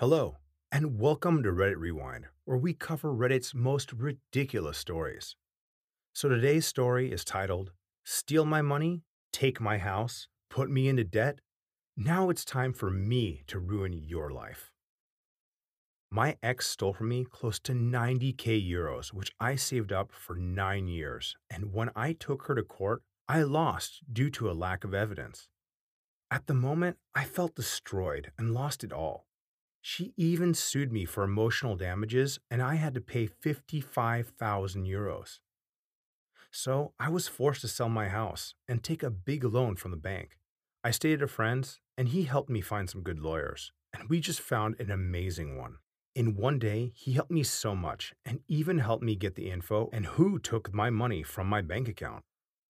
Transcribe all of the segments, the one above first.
Hello, and welcome to Reddit Rewind, where we cover Reddit's most ridiculous stories. So today's story is titled Steal My Money, Take My House, Put Me into Debt. Now it's time for me to ruin your life. My ex stole from me close to 90k euros, which I saved up for nine years, and when I took her to court, I lost due to a lack of evidence. At the moment, I felt destroyed and lost it all. She even sued me for emotional damages, and I had to pay 55,000 euros. So I was forced to sell my house and take a big loan from the bank. I stayed at a friend's, and he helped me find some good lawyers, and we just found an amazing one. In one day, he helped me so much and even helped me get the info and who took my money from my bank account.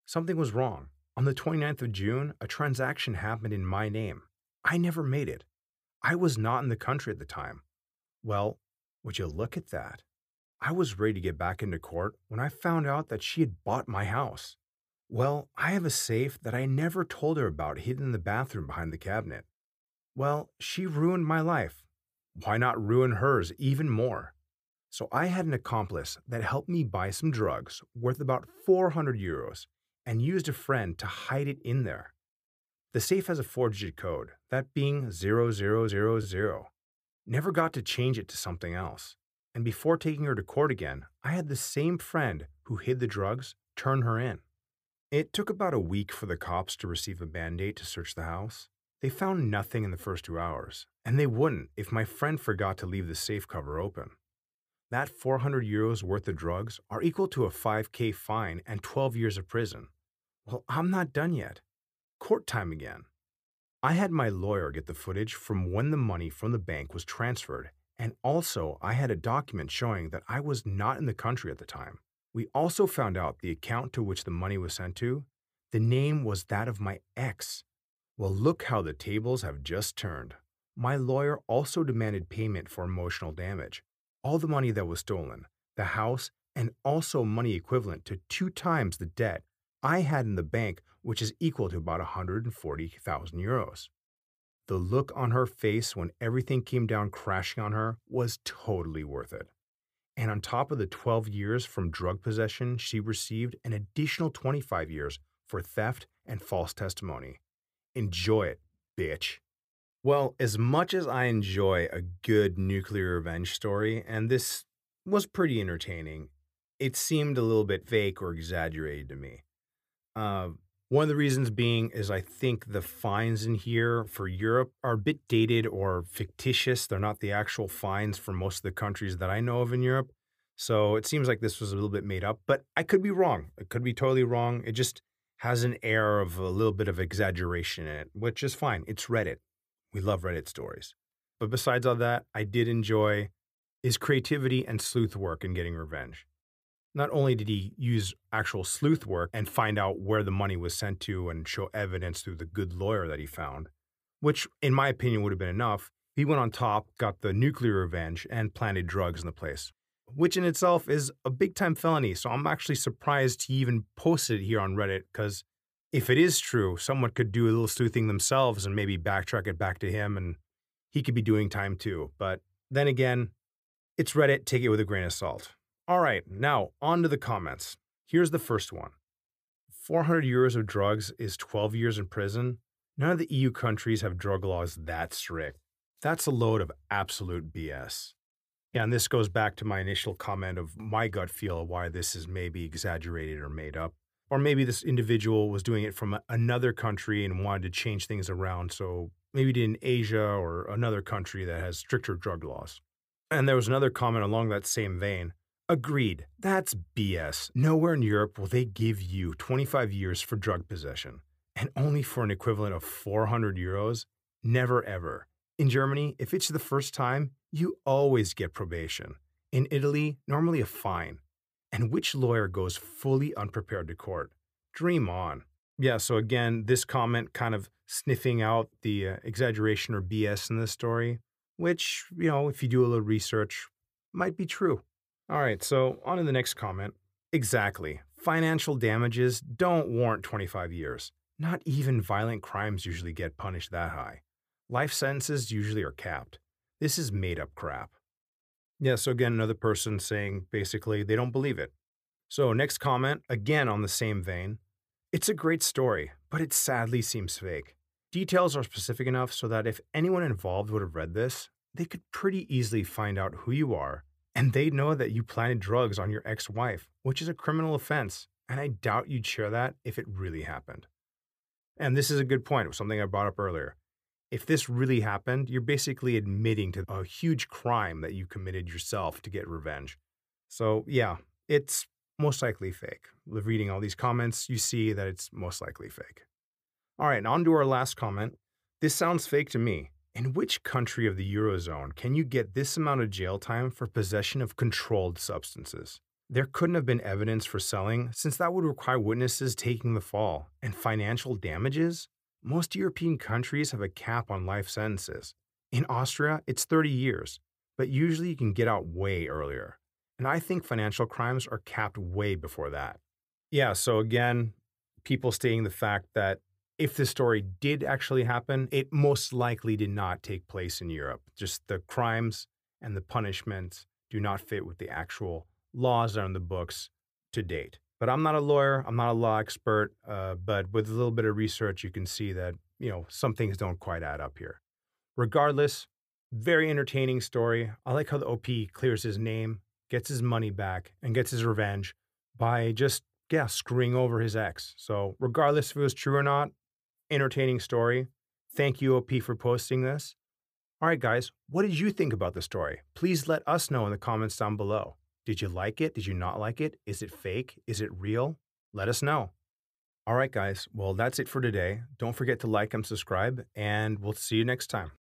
Something was wrong. On the 29th of June, a transaction happened in my name. I never made it. I was not in the country at the time. Well, would you look at that? I was ready to get back into court when I found out that she had bought my house. Well, I have a safe that I never told her about hidden in the bathroom behind the cabinet. Well, she ruined my life. Why not ruin hers even more? So I had an accomplice that helped me buy some drugs worth about 400 euros and used a friend to hide it in there. The safe has a four digit code, that being 0000. Never got to change it to something else. And before taking her to court again, I had the same friend who hid the drugs turn her in. It took about a week for the cops to receive a mandate to search the house. They found nothing in the first two hours, and they wouldn't if my friend forgot to leave the safe cover open. That 400 euros worth of drugs are equal to a 5k fine and 12 years of prison. Well, I'm not done yet court time again. I had my lawyer get the footage from when the money from the bank was transferred, and also I had a document showing that I was not in the country at the time. We also found out the account to which the money was sent to. The name was that of my ex. Well, look how the tables have just turned. My lawyer also demanded payment for emotional damage, all the money that was stolen, the house, and also money equivalent to two times the debt I had in the bank, which is equal to about 140,000 euros. The look on her face when everything came down crashing on her was totally worth it. And on top of the 12 years from drug possession, she received an additional 25 years for theft and false testimony. Enjoy it, bitch. Well, as much as I enjoy a good nuclear revenge story, and this was pretty entertaining, it seemed a little bit fake or exaggerated to me. Uh, one of the reasons being is I think the fines in here for Europe are a bit dated or fictitious. They're not the actual fines for most of the countries that I know of in Europe. So it seems like this was a little bit made up, but I could be wrong. It could be totally wrong. It just has an air of a little bit of exaggeration in it, which is fine. It's Reddit. We love Reddit stories. But besides all that, I did enjoy his creativity and sleuth work in getting revenge. Not only did he use actual sleuth work and find out where the money was sent to and show evidence through the good lawyer that he found, which in my opinion would have been enough, he went on top, got the nuclear revenge, and planted drugs in the place, which in itself is a big time felony. So I'm actually surprised he even posted it here on Reddit because if it is true, someone could do a little sleuthing themselves and maybe backtrack it back to him and he could be doing time too. But then again, it's Reddit, take it with a grain of salt. All right, now on to the comments. Here's the first one 400 euros of drugs is 12 years in prison. None of the EU countries have drug laws that strict. That's a load of absolute BS. Yeah, and this goes back to my initial comment of my gut feel of why this is maybe exaggerated or made up. Or maybe this individual was doing it from another country and wanted to change things around. So maybe in Asia or another country that has stricter drug laws. And there was another comment along that same vein. Agreed. That's BS. Nowhere in Europe will they give you 25 years for drug possession, and only for an equivalent of 400 euros? Never ever. In Germany, if it's the first time, you always get probation. In Italy, normally a fine. And which lawyer goes fully unprepared to court? Dream on. Yeah, so again, this comment kind of sniffing out the uh, exaggeration or BS in this story, which, you know, if you do a little research, might be true. All right, so on to the next comment. Exactly. Financial damages don't warrant 25 years. Not even violent crimes usually get punished that high. Life sentences usually are capped. This is made up crap. Yeah, so again, another person saying basically they don't believe it. So, next comment, again on the same vein. It's a great story, but it sadly seems fake. Details are specific enough so that if anyone involved would have read this, they could pretty easily find out who you are, and they'd know that you planted drugs on your ex wife, which is a criminal offense, and I doubt you'd share that if it really happened. And this is a good point, something I brought up earlier. If this really happened, you're basically admitting to a huge crime that you committed yourself to get revenge. So, yeah, it's most likely fake. Reading all these comments, you see that it's most likely fake. All right, on to our last comment. This sounds fake to me. In which country of the Eurozone can you get this amount of jail time for possession of controlled substances? There couldn't have been evidence for selling, since that would require witnesses taking the fall, and financial damages? Most European countries have a cap on life sentences. In Austria, it's 30 years, but usually you can get out way earlier. And I think financial crimes are capped way before that. Yeah, so again, people stating the fact that if the story did actually happen, it most likely did not take place in Europe. Just the crimes and the punishments do not fit with the actual laws that are in the books to date. But I'm not a lawyer, I'm not a law expert, uh, but with a little bit of research, you can see that, you know, some things don't quite add up here. Regardless, very entertaining story. I like how the OP clears his name, gets his money back, and gets his revenge by just, yeah, screwing over his ex. So, regardless if it was true or not, entertaining story. Thank you, OP, for posting this. All right, guys, what did you think about the story? Please let us know in the comments down below. Did you like it? Did you not like it? Is it fake? Is it real? Let us know. All right, guys, well, that's it for today. Don't forget to like and subscribe, and we'll see you next time.